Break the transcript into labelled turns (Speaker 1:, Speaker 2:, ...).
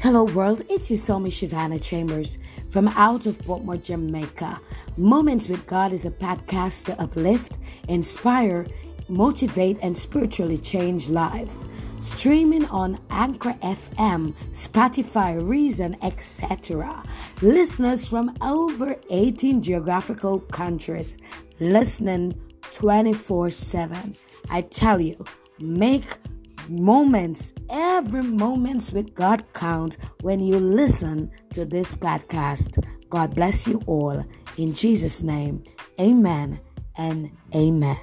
Speaker 1: Hello, world. It's Yusomi Shivana Chambers from out of Portmore, Jamaica. Moments with God is a podcast to uplift, inspire, motivate, and spiritually change lives. Streaming on Anchor FM, Spotify, Reason, etc. Listeners from over 18 geographical countries listening 24 7. I tell you, make moments, every moments with God count when you listen to this podcast. God bless you all. In Jesus' name, amen and amen.